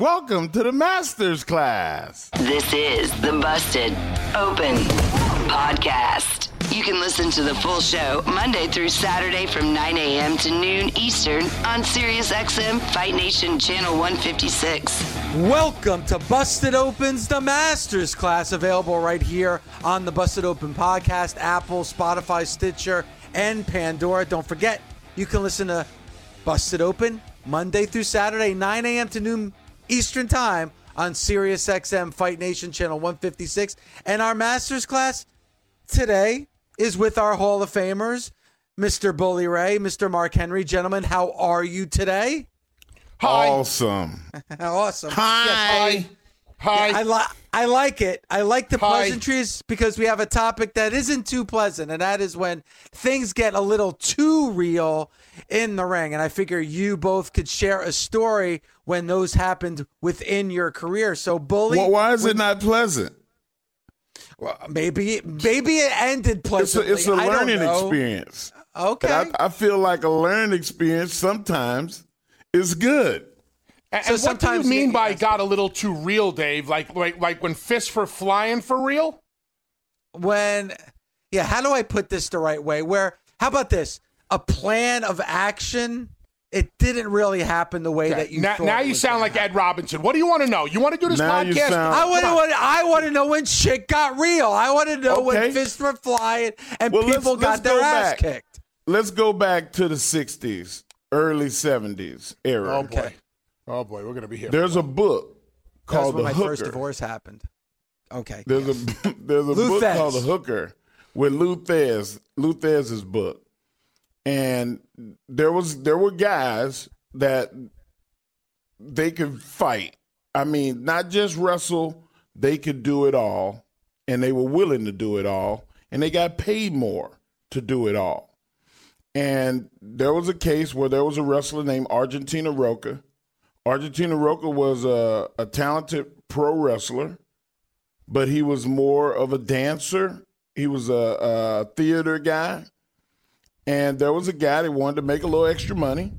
Welcome to the master's class. This is the Busted Open Podcast. You can listen to the full show Monday through Saturday from 9 a.m. to noon Eastern on SiriusXM Fight Nation Channel 156. Welcome to Busted Opens, the Masters class, available right here on the Busted Open podcast, Apple, Spotify, Stitcher, and Pandora. Don't forget, you can listen to Busted Open Monday through Saturday, 9 a.m. to noon Eastern Time on SiriusXM Fight Nation Channel 156. And our Masters class today is with our Hall of Famers, Mr. Bully Ray, Mr. Mark Henry. Gentlemen, how are you today? Awesome. awesome. Hi. Hi. I, li- I like it. I like the Hi. pleasantries because we have a topic that isn't too pleasant, and that is when things get a little too real in the ring. And I figure you both could share a story when those happened within your career. So, Bully, Well, why is it not pleasant? well, maybe maybe it ended It's a, pleasantly. it's a I don't learning experience. Okay. I, I feel like a learning experience sometimes is good. And, So and what do you sometimes mean you- by got a little too real, Dave? Like like like when fists were flying for real? when yeah how do i put this the right way where how about this a plan of action it didn't really happen the way that you now, thought now you sound like happen. Ed Robinson. What do you want to know? You want to do this Now podcast? sound- I want Come on. to. I want to know when shit got real. I want to know Okay. when fists were flying and Well, let's- people let's got their go ass back. kicked. Let's go back to the 60s, early 70s era. Oh boy. Okay. Oh boy, we're gonna be here. There's a book called That's called when The my Hooker. first divorce happened. Okay. There's a there's a Lou book called The Hooker with Lou Thesz, Lou Thesz's book, and there was there were guys that they could fight. I mean, not just wrestle; they could do it all, and they were willing to do it all, and they got paid more to do it all. And there was a case where there was a wrestler named Argentina Rocca. Argentina Rocca was a, a talented pro wrestler but he was more of a dancer. He was a, a theater guy. And there was a guy that wanted to make a little extra money.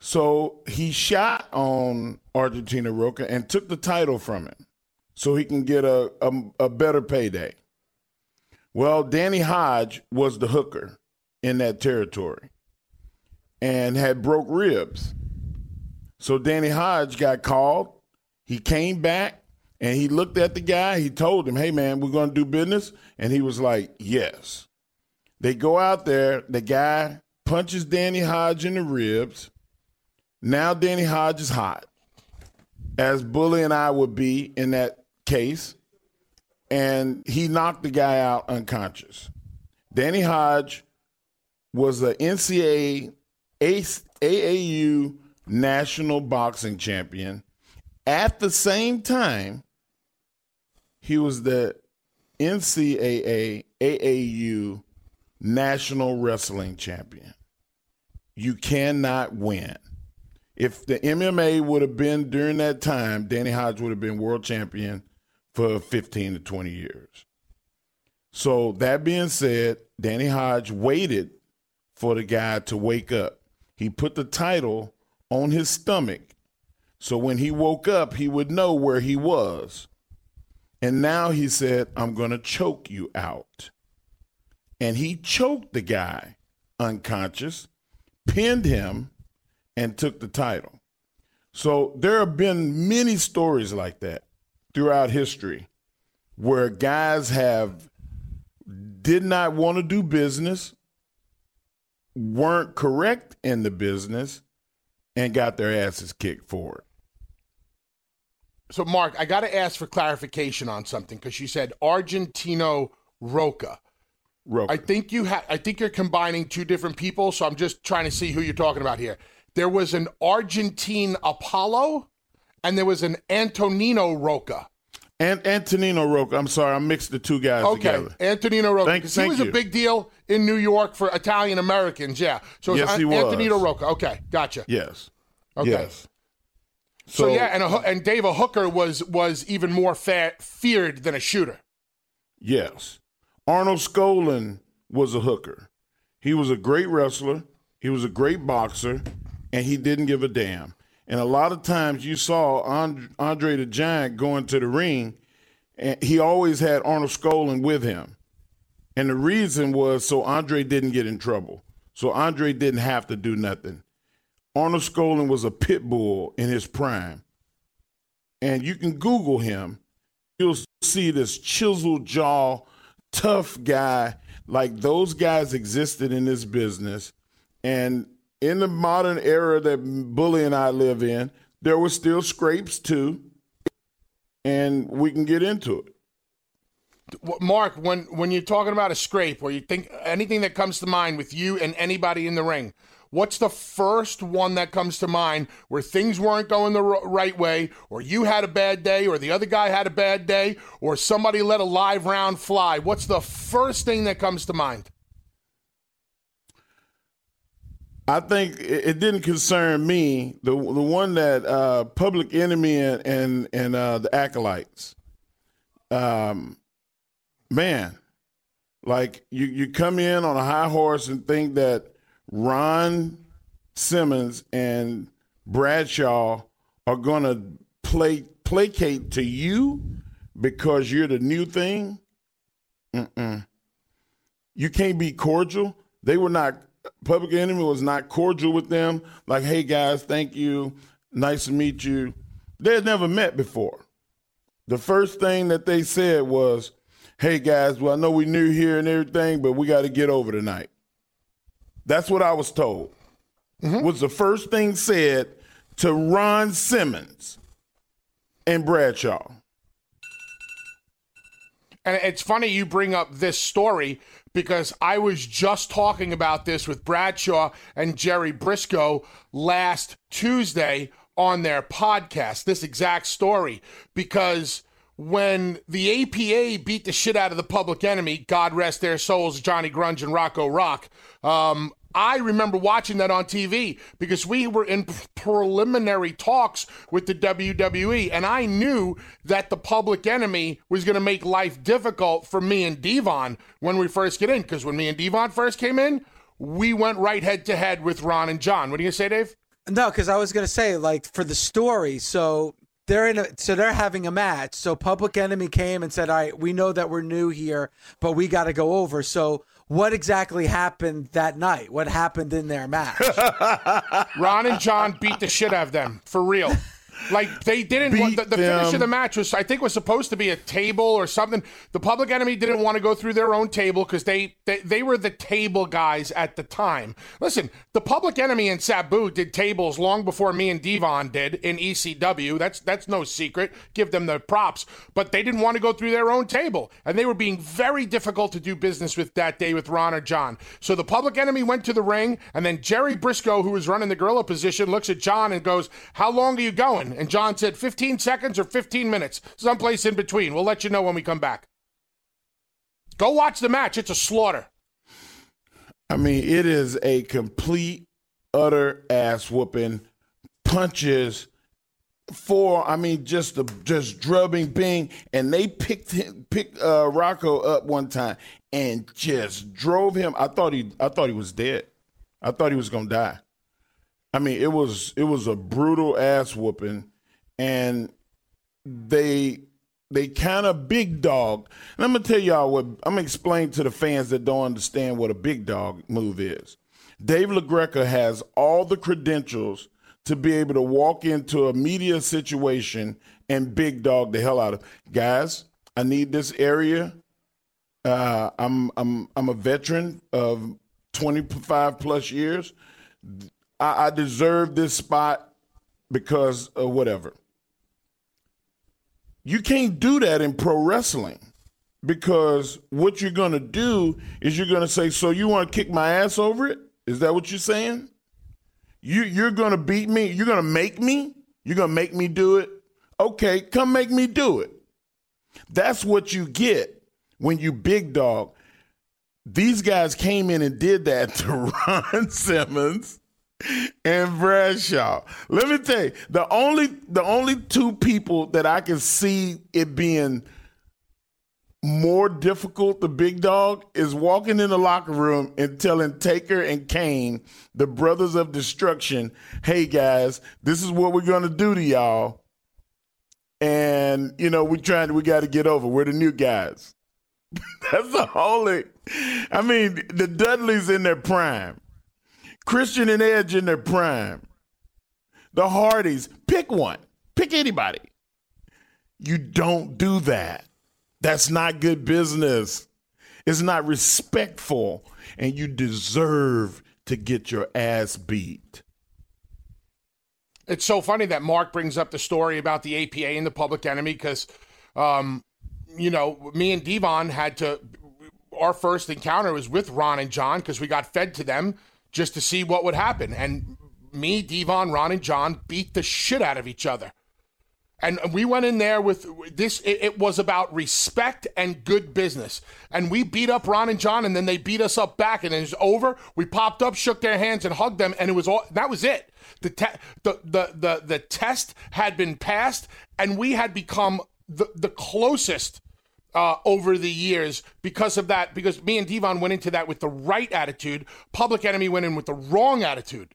So he shot on Argentina Rocca and took the title from him so he can get a, a, a better payday. Well, Danny Hodge was the hooker in that territory and had broke ribs. So Danny Hodge got called. He came back and he looked at the guy. He told him, "Hey, man, we're going to do business." And he was like, "Yes." They go out there. The guy punches Danny Hodge in the ribs. Now Danny Hodge is hot, as Bully and I would be in that case, and he knocked the guy out unconscious. Danny Hodge was the NCAA AAU national boxing champion. At the same time, he was the NCAA AAU national wrestling champion. You cannot win. If the MMA would have been during that time, Danny Hodge would have been world champion for 15 to 20 years. So, that being said, Danny Hodge waited for the guy to wake up. He put the title on his stomach so when he woke up, he would know where he was. And now he said, I'm going to choke you out. And he choked the guy unconscious, pinned him, and took the title. So there have been many stories like that throughout history where guys have did not want to do business, weren't correct in the business, and got their asses kicked for it. So, Mark, I got to ask for clarification on something because you said Argentino Rocca. Rocca. I think you ha- I think you're combining two different people, so I'm just trying to see who you're talking about here. There was an Argentine Apollo, and there was an Antonino Rocca. And Antonino Rocca. I'm sorry, I mixed the two guys Okay, together. Antonino Rocca. Thank- 'cause he was you. a big deal in New York for Italian Americans. Yeah. So it Yes, An- he was. Antonino Rocca. Okay, gotcha. Yes. Okay. Yes. So, yeah, and a, and Dave a hooker was was even more fa- feared than a shooter. Yes. Arnold Skaaland was a hooker. He was a great wrestler. He was a great boxer, and he didn't give a damn. And a lot of times you saw Andre the Giant going to the ring, and he always had Arnold Skaaland with him. And the reason was so Andre didn't get in trouble. So Andre didn't have to do nothing. Arnold Skaaland was a pit bull in his prime. And you can Google him you'll see this chiseled jaw, tough guy. Like those guys existed in this business. And in the modern era that Bully and I live in, there were still scrapes too. And we can get into it. Mark, when when you're talking about a scrape, or you think anything that comes to mind with you and anybody in the ring, what's the first one that comes to mind where things weren't going the right way, or you had a bad day, or the other guy had a bad day, or somebody let a live round fly? What's the first thing that comes to mind? I think it, didn't concern me. The the one that uh, Public Enemy and and, and uh, the acolytes. Um, man, like you you come in on a high horse and think that Ron Simmons and Bradshaw are gonna play placate to you because you're the new thing. Mm-mm. You can't be cordial. They were not. Public Enemy was not cordial with them. Like, hey guys, thank you, nice to meet you. They had never met before. The first thing that they said was, "Hey guys, well I know we're new here and everything, but we got to get over tonight." That's what I was told. Was the first thing said to Ron Simmons and Bradshaw. And it's funny you bring up this story because I was just talking about this with Bradshaw and Jerry Brisco last Tuesday on their podcast. This exact story. Because when the APA beat the shit out of the public enemy, God rest their souls, Johnny Grunge and Rocco Rock, um, I remember watching that on TV because we were in preliminary talks with the WWE, and I knew that the public enemy was going to make life difficult for me and Devon when we first get in. Because when me and Devon first came in, we went right head to head with Ron and John. What do you going to say, Dave? No, because I was gonna say like for the story. So they're in a so they're having a match. So Public Enemy came and said, "All right, we know that we're new here, but we got to go over." So what exactly happened that night? What happened in their match? Ron and John beat the shit out of them for real. Like they didn't. Beat want, the, the finish of the match was, I think, was supposed to be a table or something. The Public Enemy didn't want to go through their own table because they, they they were the table guys at the time. Listen, the Public Enemy and Sabu did tables long before me and Devon did in ECW. That's that's no secret. Give them the props. But they didn't want to go through their own table, and they were being very difficult to do business with that day with Ron or John. So the Public Enemy went to the ring, and then Jerry Brisco, who was running the gorilla position, looks at John and goes, "How long are you going?" And John said, "15 seconds or 15 minutes, someplace in between. We'll let you know when we come back." Go watch the match. It's a slaughter. I mean, it is a complete, utter ass whooping. Punches for, I mean, just the just drubbing, bing, and they picked him, picked uh, Rocco up one time and just drove him. I thought he, I thought he was dead. I thought he was gonna die. I mean, it was it was a brutal ass whooping, and they they kind of big dog. And I'm gonna tell y'all what I'm gonna explain to the fans that don't understand what a big dog move is. Dave LaGreca has all the credentials to be able to walk into a media situation and big dog the hell out of guys. I need this area. Uh, I'm I'm I'm a veteran of 25 plus years. I, I deserve this spot because of whatever. You can't do that in pro wrestling because what you're going to do is you're going to say, "So you want to kick my ass over it? Is that what you're saying? You you're going to beat me? You're going to make me? You're going to make me do it? Okay, come make me do it. That's what you get when you big dog. These guys came in and did that to Ron Simmons and Bradshaw. Let me tell you, the only the only two people that I can see it being more difficult, the big dog, is walking in the locker room and telling Taker and Kane, the brothers of destruction, hey guys, this is what we're gonna do to y'all. And you know, we trying we gotta get over. We're the new guys. That's the only I mean, the Dudleys in their prime. Christian and Edge in their prime. The Hardys, pick one. Pick anybody. You don't do that. That's not good business. It's not respectful. And you deserve to get your ass beat. It's so funny that Mark brings up the story about the APA and the public enemy because, um, you know, me and Devon had to, our first encounter was with Ron and John because we got fed to them just to see what would happen. And me, Devon, Ron, and John beat the shit out of each other. And we went in there with this, it, it, was about respect and good business. And we beat up Ron and John, and then they beat us up back, and it was over. We popped up, shook their hands, and hugged them, and it was all that was it. The, te- the, the, the, the test had been passed, and we had become the, the closest uh, over the years because of that. Because me and Devon went into that with the right attitude. Public Enemy went in with the wrong attitude.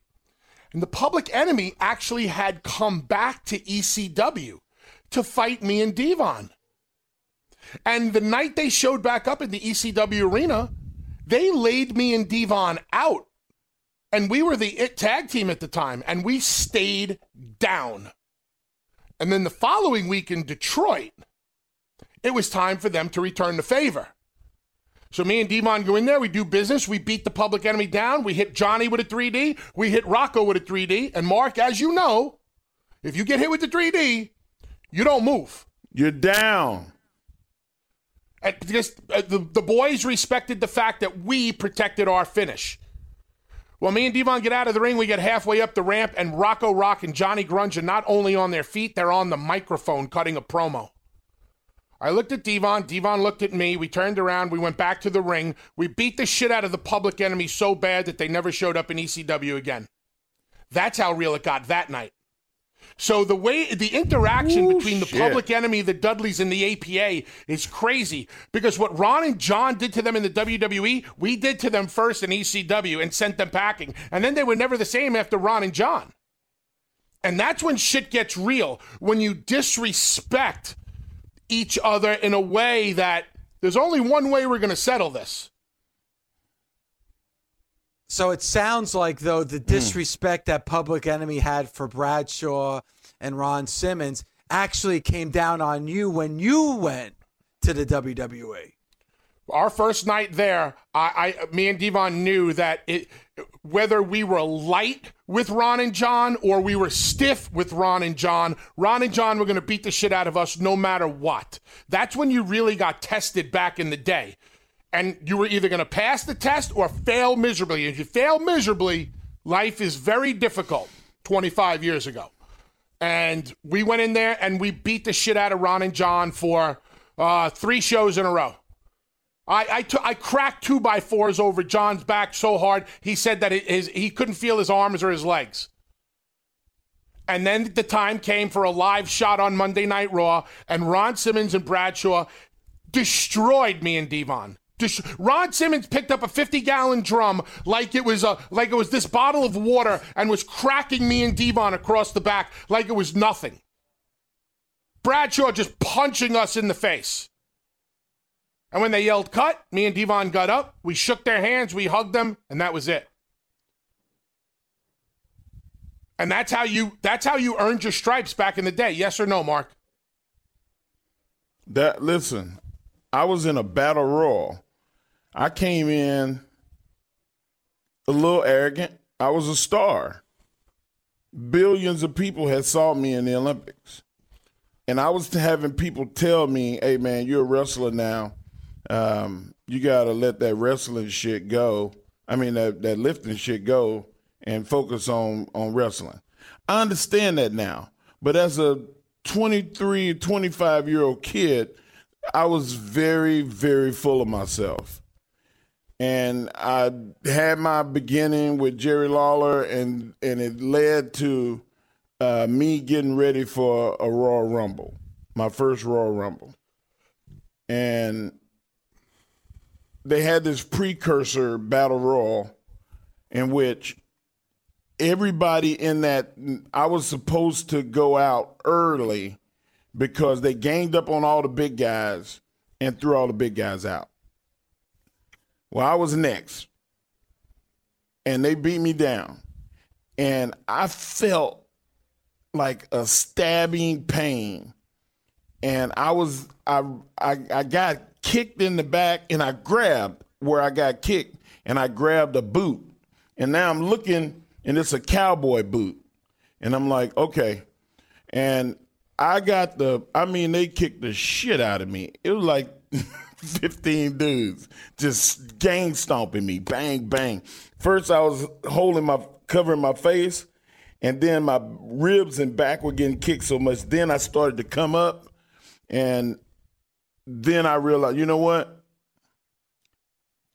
And the Public Enemy actually had come back to ECW to fight me and Devon. And the night they showed back up in the ECW arena, they laid me and Devon out. And we were the it tag team at the time, and we stayed down. And then the following week in Detroit, it was time for them to return the favor. So me and Devon go in there, we do business, we beat the public enemy down, we hit Johnny with a 3D, we hit Rocco with a 3D, and Mark, as you know, if you get hit with the 3D, you don't move. You're down. And because the, the boys respected the fact that we protected our finish. Well, me and Devon get out of the ring. We get halfway up the ramp, and Rocco Rock and Johnny Grunge are not only on their feet, they're on the microphone cutting a promo. I looked at Devon. Devon looked at me. We turned around. We went back to the ring. We beat the shit out of the public enemy so bad that they never showed up in ECW again. That's how real it got that night. So the way the interaction Ooh, between the shit. public enemy, the Dudleys, and the APA is crazy because what Ron and John did to them in the WWE, we did to them first in ECW and sent them packing. And then they were never the same after Ron and John. And that's when shit gets real. When you disrespect each other in a way that there's only one way we're going to settle this. So it sounds like, though, the hmm. disrespect mm. that Public Enemy had for Bradshaw and Ron Simmons actually came down on you when you went to the WWE. Our first night there, I, I me and Devon knew that it, whether we were light with Ron and John or we were stiff with Ron and John, Ron and John were going to beat the shit out of us no matter what. That's when you really got tested back in the day. And you were either going to pass the test or fail miserably. If you fail miserably, life is very difficult 25 years ago. And we went in there and we beat the shit out of Ron and John for uh, three shows in a row. I, I, t- I cracked two by fours over John's back so hard he said that his, he couldn't feel his arms or his legs. And then the time came for a live shot on Monday Night Raw, and Ron Simmons and Bradshaw destroyed me and Devon. Ron Simmons picked up a 50 gallon drum like it was a like it was this bottle of water and was cracking me and Devon across the back like it was nothing. Bradshaw just punching us in the face. And when they yelled cut, me and Devon got up, we shook their hands, we hugged them, and that was it. And that's how you that's how you earned your stripes back in the day. Yes or no, Mark? That listen, I was in a battle royal. I came in a little arrogant. I was a star. Billions of people had saw me in the Olympics. And I was having people tell me, hey man, you're a wrestler now. Um, you gotta let that wrestling shit go. I mean that, that lifting shit go and focus on on wrestling. I understand that now. But as a 23, 25 year old kid, I was very, very full of myself. And I had my beginning with Jerry Lawler, and, and it led to uh, me getting ready for a Royal Rumble, my first Royal Rumble. And they had this precursor battle royal in which everybody in that I was supposed to go out early because they ganged up on all the big guys and threw all the big guys out. Well, I was next. And they beat me down. And I felt like a stabbing pain. And I was I I, I got kicked in the back and I grabbed where I got kicked and I grabbed a boot. And now I'm looking and it's a cowboy boot. And I'm like, okay. And I got the, I mean, they kicked the shit out of me. It was like 15 dudes just gang stomping me, bang, bang. First, I was holding my, covering my face, and then my ribs and back were getting kicked so much. Then I started to come up, and then I realized, you know what?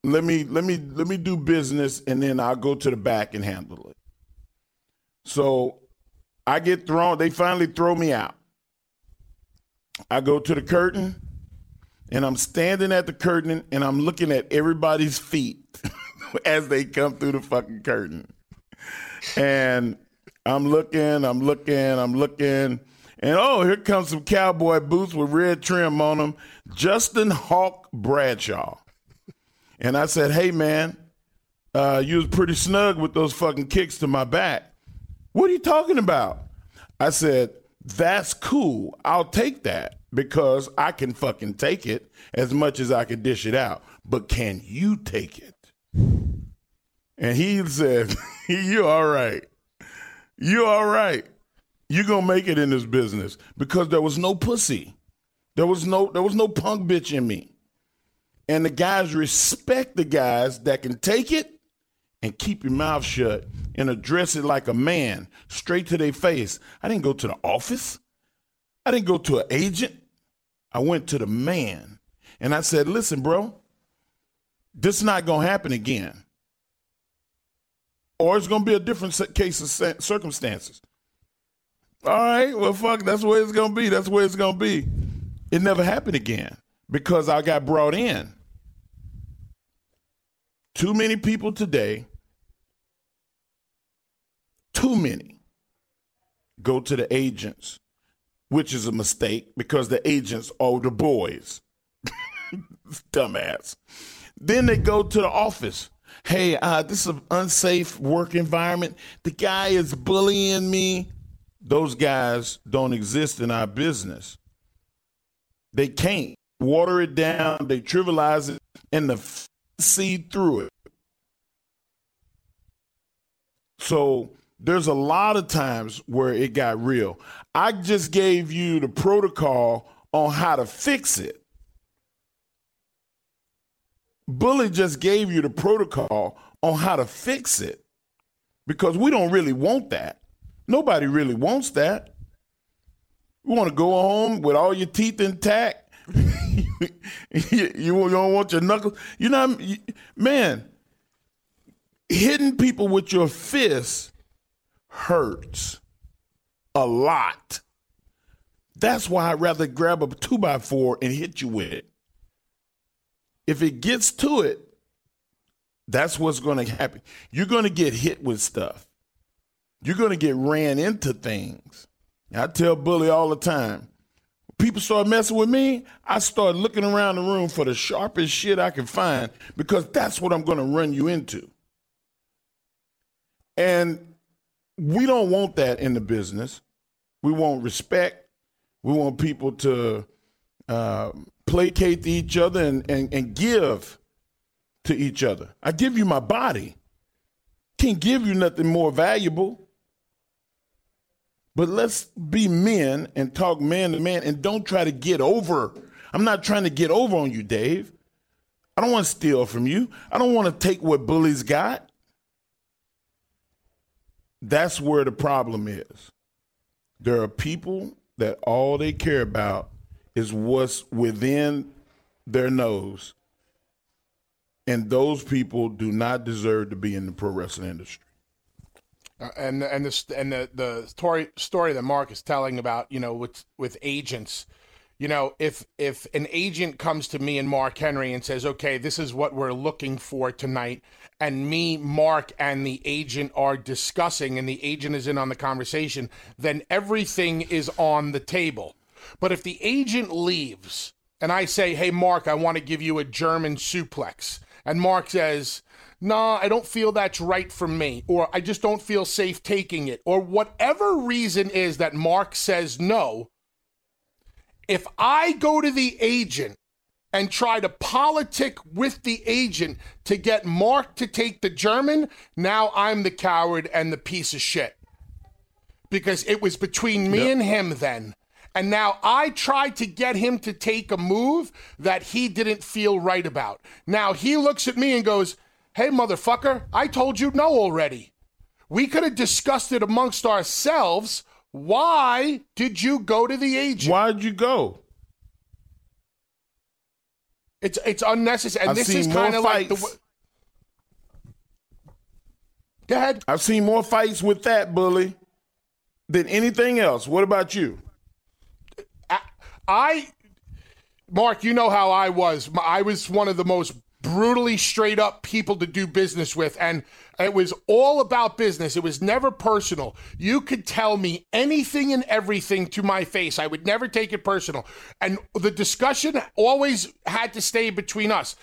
Let me let me let me do business, and then I'll go to the back and handle it. So I get thrown. They finally throw me out. I go to the curtain and I'm standing at the curtain and I'm looking at everybody's feet as they come through the fucking curtain. And I'm looking, I'm looking, I'm looking. And oh, here comes some cowboy boots with red trim on them. Justin Hawk Bradshaw. And I said, hey, man, uh, you was pretty snug with those fucking kicks to my back. What are you talking about? I said, that's cool. I'll take that because I can fucking take it as much as I can dish it out. But can you take it? And he said, You're all right. You're all right. You're gonna make it in this business. Because there was no pussy. There was no there was no punk bitch in me. And the guys respect the guys that can take it and keep your mouth shut and address it like a man, straight to their face. I didn't go to the office. I didn't go to an agent. I went to the man and I said, listen, bro, this is not going to happen again. Or it's going to be a different case of circumstances. All right, well, fuck, that's where it's to be. That's where it's to be. It never happened again because I got brought in. Too many people today, too many, go to the agents, which is a mistake because the agents are the boys. Dumbass. Then they go to the office. Hey, uh, this is an unsafe work environment. The guy is bullying me. Those guys don't exist in our business. They can't water it down. They trivialize it, and the see through it. So there's a lot of times where it got real. I just gave you the protocol on how to fix it. Bully just gave you the protocol on how to fix it because we don't really want that. Nobody really wants that. You want to go home with all your teeth intact you, you don't want your knuckles. You know, man, hitting people with your fist hurts a lot. That's why I'd rather grab a two by four and hit you with it. If it gets to it, that's what's going to happen. You're going to get hit with stuff. You're going to get ran into things. I tell Bully all the time people start messing with me, I start looking around the room for the sharpest shit I can find because that's what I'm going to run you into. And we don't want that in the business. We want respect. We want people to uh, placate to each other and, and, and give to each other. I give you my body. Can't give you nothing more valuable. But let's be men and talk man to man and don't try to get over. I'm not trying to get over on you, Dave. I don't want to steal from you. I don't want to take what Bully's got. That's where the problem is. There are people that all they care about is what's within their nose. And those people do not deserve to be in the pro wrestling industry. Uh, and and the and the the story story that Mark is telling about, you know, with with agents, you know, if if an agent comes to me and Mark Henry and says, "Okay, this is what we're looking for tonight," and me, Mark, and the agent are discussing, and the agent is in on the conversation, then everything is on the table. But if the agent leaves and I say, "Hey, Mark, I want to give you a German suplex," and Mark says, nah, I don't feel that's right for me, or I just don't feel safe taking it, or whatever reason is that Mark says no, if I go to the agent and try to politic with the agent to get Mark to take the German, now I'm the coward and the piece of shit. Because it was between me yep. and him then. And now I tried to get him to take a move that he didn't feel right about. Now he looks at me and goes, Hey, motherfucker, I told you no already. We could have discussed it amongst ourselves. Why did you go to the agent? Why did you go? It's it's unnecessary. And I've this is kind of like the. Go ahead. I've seen more fights with that bully than anything else. What about you? I, I Mark, you know how I was. I was one of the most brutally straight up people to do business with. And it was all about business. It was never personal. You could tell me anything and everything to my face. I would never take it personal. And the discussion always had to stay between us.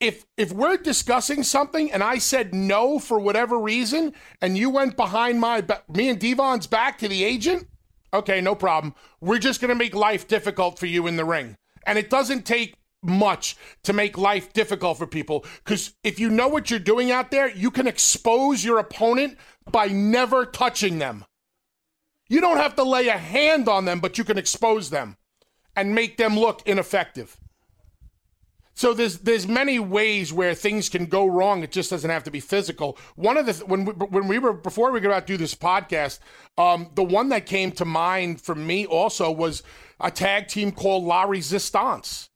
If if we're discussing something and I said no for whatever reason and you went behind my me and Devon's back to the agent, okay, no problem. We're just going to make life difficult for you in the ring. And it doesn't take much to make life difficult for people because if you know what you're doing out there, you can expose your opponent by never touching them. You don't have to lay a hand on them, but you can expose them and make them look ineffective. So there's there's many ways where things can go wrong. It just doesn't have to be physical. One of the when we, when we were before we got about to do this podcast, um, the one that came to mind for me also was a tag team called La Resistance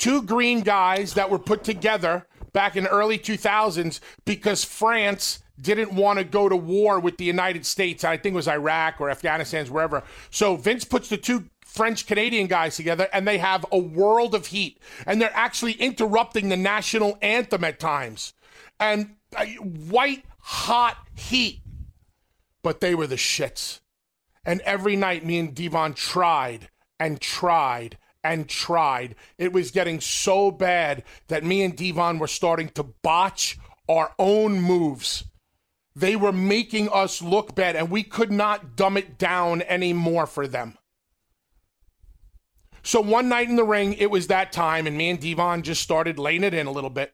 two green guys that were put together back in early 2000s because France didn't want to go to war with the United States. I think it was Iraq or Afghanistan, wherever. So Vince puts the two French Canadian guys together and they have a world of heat. And they're actually interrupting the national anthem at times. And uh, white hot heat. But they were the shits. And every night me and Devon tried and tried and tried. It was getting so bad that me and Devon were starting to botch our own moves. They were making us look bad, and we could not dumb it down anymore for them. So one night in the ring, it was that time, and me and Devon just started laying it in a little bit.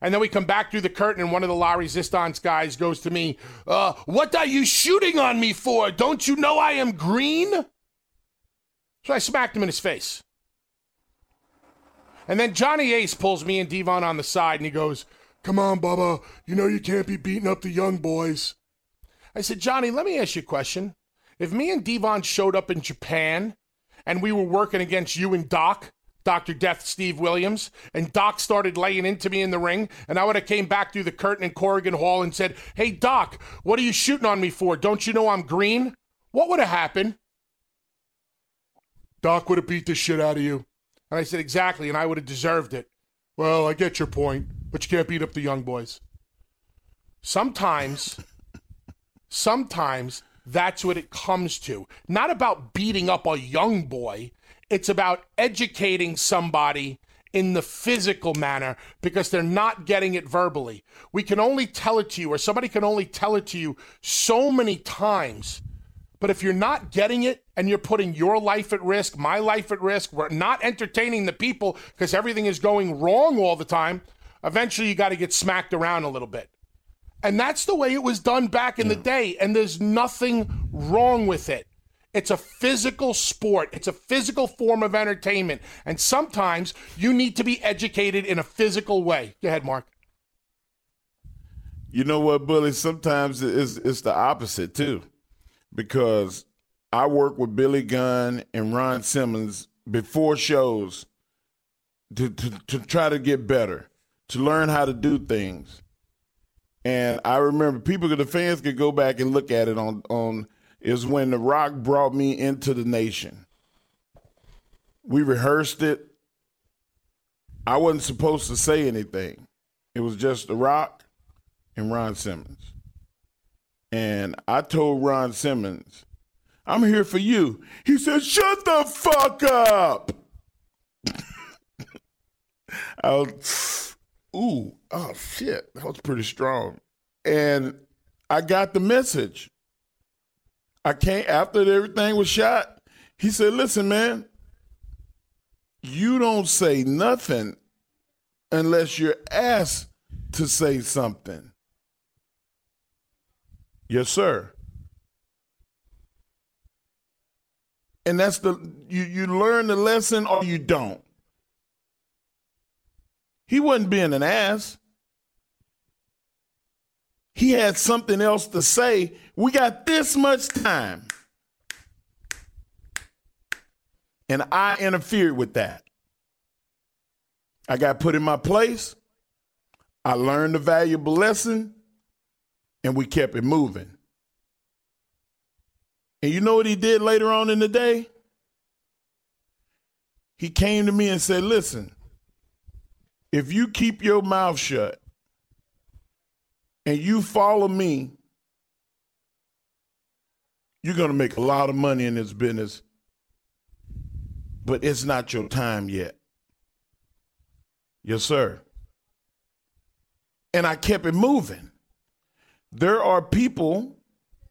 And then we come back through the curtain, and one of the La Resistance guys goes to me, uh, What are you shooting on me for? Don't you know I am green? So I smacked him in his face. And then Johnny Ace pulls me and Devon on the side and he goes, Come on, Bubba. You know you can't be beating up the young boys. I said, Johnny, let me ask you a question. If me and Devon showed up in Japan and we were working against you and Doc, Dr. Death Steve Williams, and Doc started laying into me in the ring, and I would have came back through the curtain in Korakuen Hall and said, Hey, Doc, what are you shooting on me for? Don't you know I'm green? What would have happened? Doc would have beat the shit out of you. And I said, Exactly. And I would have deserved it. Well, I get your point, but you can't beat up the young boys. Sometimes, sometimes that's what it comes to. Not about beating up a young boy, it's about educating somebody in the physical manner because they're not getting it verbally. We can only tell it to you, or somebody can only tell it to you so many times But if you're not getting it and you're putting your life at risk, my life at risk, we're not entertaining the people because everything is going wrong all the time, eventually you got to get smacked around a little bit. And that's the way it was done back in the day. And there's nothing wrong with it. It's a physical sport. It's a physical form of entertainment. And sometimes you need to be educated in a physical way. Go ahead, Mark. You know what, Bully? Sometimes it's, it's the opposite, too because I work with Billy Gunn and Ron Simmons before shows to, to, to try to get better, to learn how to do things. And I remember people, the fans could go back and look at it on, on is when The Rock brought me into the nation. We rehearsed it. I wasn't supposed to say anything. It was just The Rock and Ron Simmons. And I told Ron Simmons, I'm here for you. He said, Shut the fuck up. I was, ooh, oh shit. That was pretty strong. And I got the message. I came after everything was shot. He said, Listen, man, you don't say nothing unless you're asked to say something. Yes, sir. And that's the you you learn the lesson or you don't. He wasn't being an ass. He had something else to say. We got this much time. And I interfered with that. I got put in my place. I learned a valuable lesson and we kept it moving. And you know what he did later on in the day? He came to me and said, Listen, if you keep your mouth shut and you follow me, you're going to make a lot of money in this business, but it's not your time yet. Yes, sir. And I kept it moving there are people.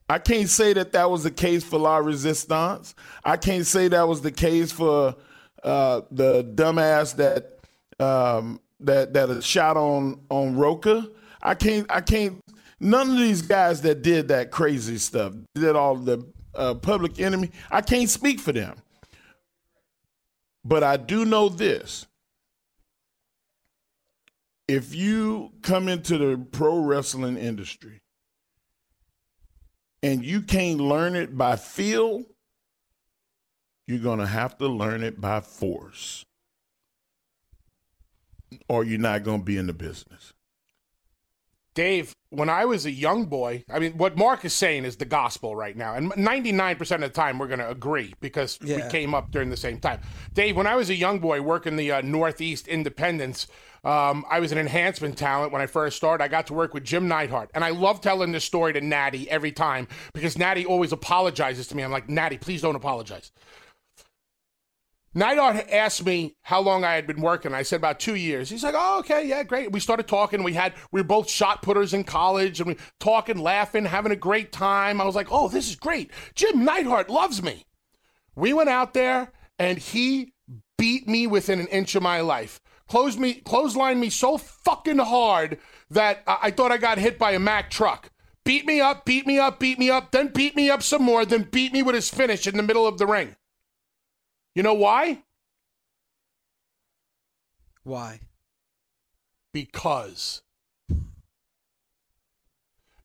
I can't say that that was the case for La Resistance. I can't say that was the case for uh, the dumbass that um, that that shot on on Rocha. I can't. I can't. None of these guys that did that crazy stuff, did all the uh, public enemy. I can't speak for them, but I do know this: if you come into the pro wrestling industry and you can't learn it by feel, you're going to have to learn it by force. Or you're not going to be in the business. Dave, when I was a young boy, I mean, what Mark is saying is the gospel right now. And 99% of the time, we're going to agree because yeah. we came up during the same time. Dave, when I was a young boy working the uh, Northeast Independence, um, I was an enhancement talent when I first started. I got to work with Jim Neidhart. And I love telling this story to Natty every time because Natty always apologizes to me. I'm like, Natty, please don't apologize. Neidhart asked me how long I had been working. I said about two years. He's like, "Oh, okay, yeah, great." We started talking. We had we were both shot putters in college, and we talking, laughing, having a great time. I was like, "Oh, this is great." Jim Neidhart loves me. We went out there, and he beat me within an inch of my life closed me, clotheslined me so fucking hard that I, I thought I got hit by a Mack truck. Beat me up, beat me up, beat me up, then beat me up some more, then beat me with his finish in the middle of the ring. You know why? Why? Because.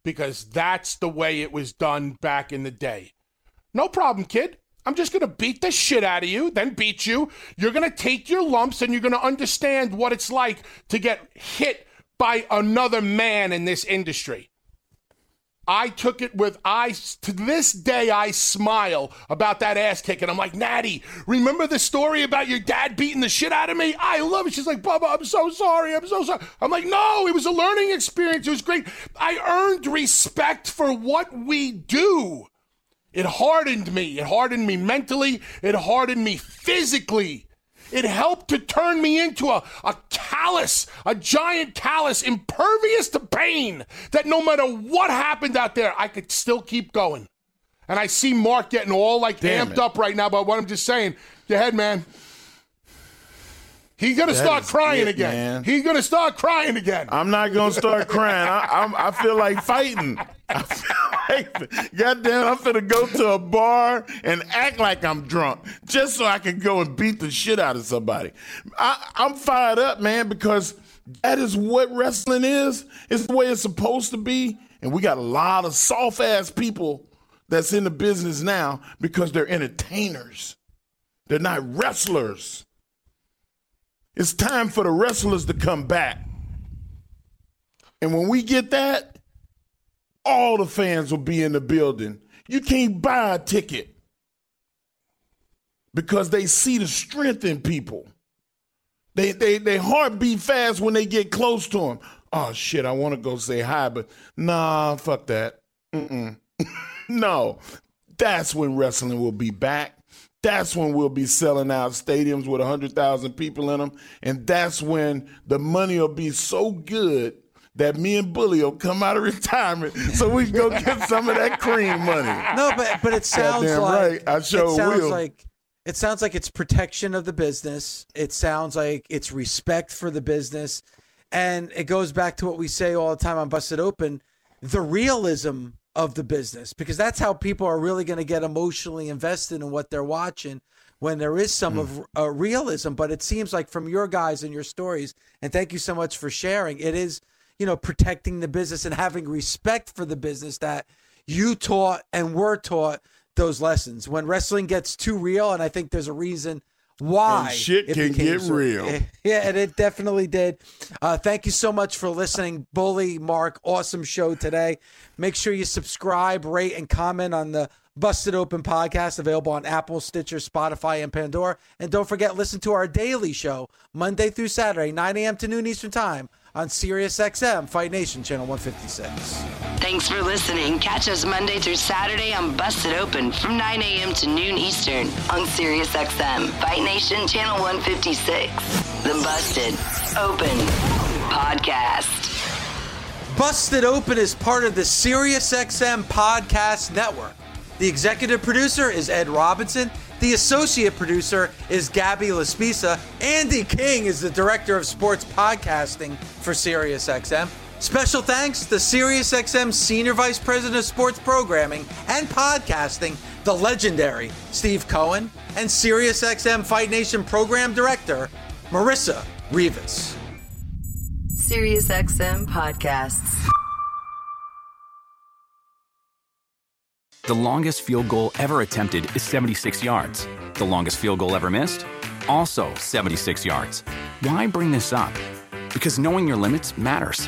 Because that's the way it was done back in the day. No problem, kid. I'm just going to beat the shit out of you, then beat you. You're going to take your lumps and you're going to understand what it's like to get hit by another man in this industry. I took it with I to this day I smile about that ass kicking. I'm like, Natty, remember the story about your dad beating the shit out of me? I love it. She's like, Bubba, I'm so sorry. I'm so sorry. I'm like, no, it was a learning experience. It was great. I earned respect for what we do. It hardened me. It hardened me mentally. It hardened me physically. It helped to turn me into a, a callus, a giant callus, impervious to pain, that no matter what happened out there, I could still keep going. And I see Mark getting all like Damn amped it. up right now about what I'm just saying. Go ahead, man. He's gonna start crying it, again. man. He's gonna start crying again. I'm not gonna start crying. I, I'm, I feel like fighting. I feel like, goddamn, I'm finna go to a bar and act like I'm drunk just so I can go and beat the shit out of somebody. I, I'm fired up, man, because that is what wrestling is. It's the way it's supposed to be, and we got a lot of soft ass people that's in the business now because they're entertainers. They're not wrestlers. It's time for the wrestlers to come back. And when we get that, all the fans will be in the building. You can't buy a ticket because they see the strength in people. They they they heart beat fast when they get close to them. Oh shit, I want to go say hi, but nah, fuck that. No, that's when wrestling will be back. That's when we'll be selling out stadiums with 100,000 people in them. And that's when the money will be so good that me and Bully will come out of retirement so we can go get some of that cream money. No, but but it sounds Goddamn like right. I sure it sounds will. like it sounds like it's protection of the business. It sounds like it's respect for the business, and it goes back to what we say all the time on Busted Open: the realism of the business, because that's how people are really going to get emotionally invested in what they're watching when there is some of uh, realism. But it seems like from your guys and your stories, and thank you so much for sharing. It is you know protecting the business and having respect for the business that you taught and were taught those lessons. When wrestling gets too real, and I think there's a reason why And shit can get so- real. Yeah, and it definitely did. Uh, thank you so much for listening, Bully Mark. Awesome show today. Make sure you subscribe, rate, and comment on the Busted Open podcast available on Apple, Stitcher, Spotify, and Pandora. And don't forget, listen to our daily show Monday through Saturday, 9 a.m. to noon Eastern Time on Sirius XM Fight Nation Channel 156. Thanks for listening. Catch us Monday through Saturday on Busted Open from 9 a.m. to noon Eastern on Sirius XM, Fight Nation Channel 156. The Busted Open Podcast. Busted Open is part of the SiriusXM Podcast Network. The executive producer is Ed Robinson. The associate producer is Gabby Laspisa. Andy King is the director of sports podcasting for SiriusXM. Special thanks to SiriusXM Senior Vice President of Sports Programming and Podcasting, the legendary Steve Cohen, and SiriusXM Fight Nation Program Director, Marissa Rivas. SiriusXM Podcasts. The longest field goal ever attempted is 76 yards. The longest field goal ever missed? Also 76 yards. Why bring this up? Because knowing your limits matters,